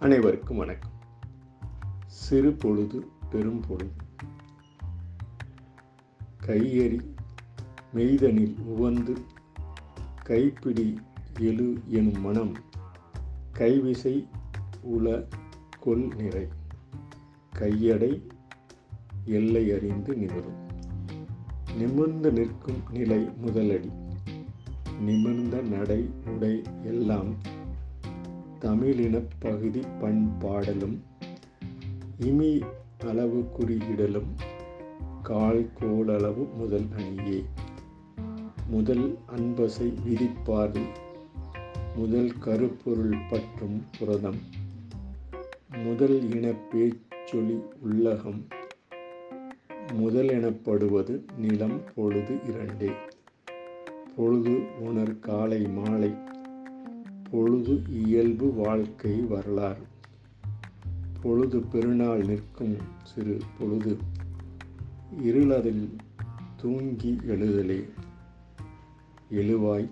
அனைவருக்கும் வணக்கம். சிறு பொழுது பெரும் பொழுது. கையெறி மெய்தனில் உவந்து கைப்பிடி எழு எனும் மனம் கைவிசை உல கொல் நிறை கையடை எல்லை அறிந்து நிமிரும். நிமிர்ந்து நிற்கும் நிலை முதலடி நிமிர்ந்த நடை உடை எல்லாம் தமிழினப் பகுதி பண்பாடலும் இமி அளவு குறியிடலும் கால் கோளளவு முதல் அணியே. முதல் அன்பசை விதிப்பார்வை முதல் கருப்பொருள் பற்றும் புரதம் முதல் இன பேச்சொலி உள்ளகம் முதல் எனப்படுவது நிலம் பொழுது இரண்டே. பொழுது உணர் காலை மாலை பொழுது இயல்பு வாழ்க்கை வரலாறு. பொழுது பெருநாள் நிற்கும் சிறு பொழுது. இருளதில் தூங்கி எழுதலே. எழுவாய்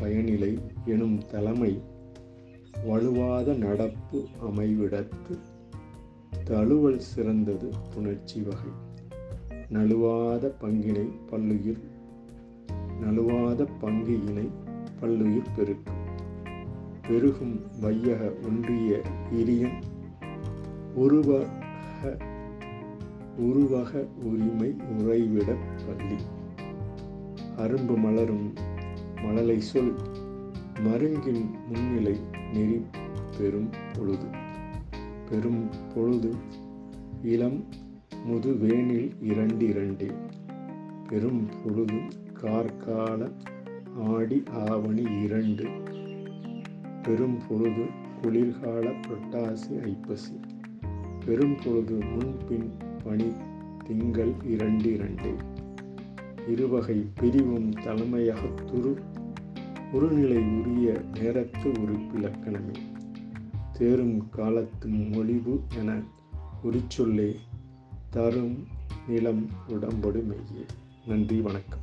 பயனிலை எனும் தலைமை வலுவாத நடப்பு அமைவிடத்து தழுவல் சிறந்தது புணர்ச்சி வகை. நழுவாத பங்கினை பல்லுயிர் நழுவாத பங்கு இணை பல்லுயிர் பெருக்கும் பெருகும் வையக ஒன்றிய இரியும் உருவக உருவக உரிமை உறைவிட பள்ளி. அரும்பு மலரும் மழலை சொல் மருங்கின் முன்னிலை நெறி பெரும் பொழுது. பெரும் பொழுது இளம் முதுவேனில் இரண்டிரண்டே பெரும் பொழுது கார்கால ஆடி ஆவணி இரண்டு. பெரும் பொழுது குளிர்கால புரட்டாசி ஐப்பசி. பெரும் பொழுது முன்பின் பணி திங்கள் இரண்டு இரண்டு இருவகை பிரிவும் தலைமையாக துரு உருநிலை உரிய நேரத்து உறுப்பிலக்கணமே தேரும் காலத்து மொழிவு என குறிச்சொல்லே தரும் நிலம் உடம்படு மெய்யே. நன்றி வணக்கம்.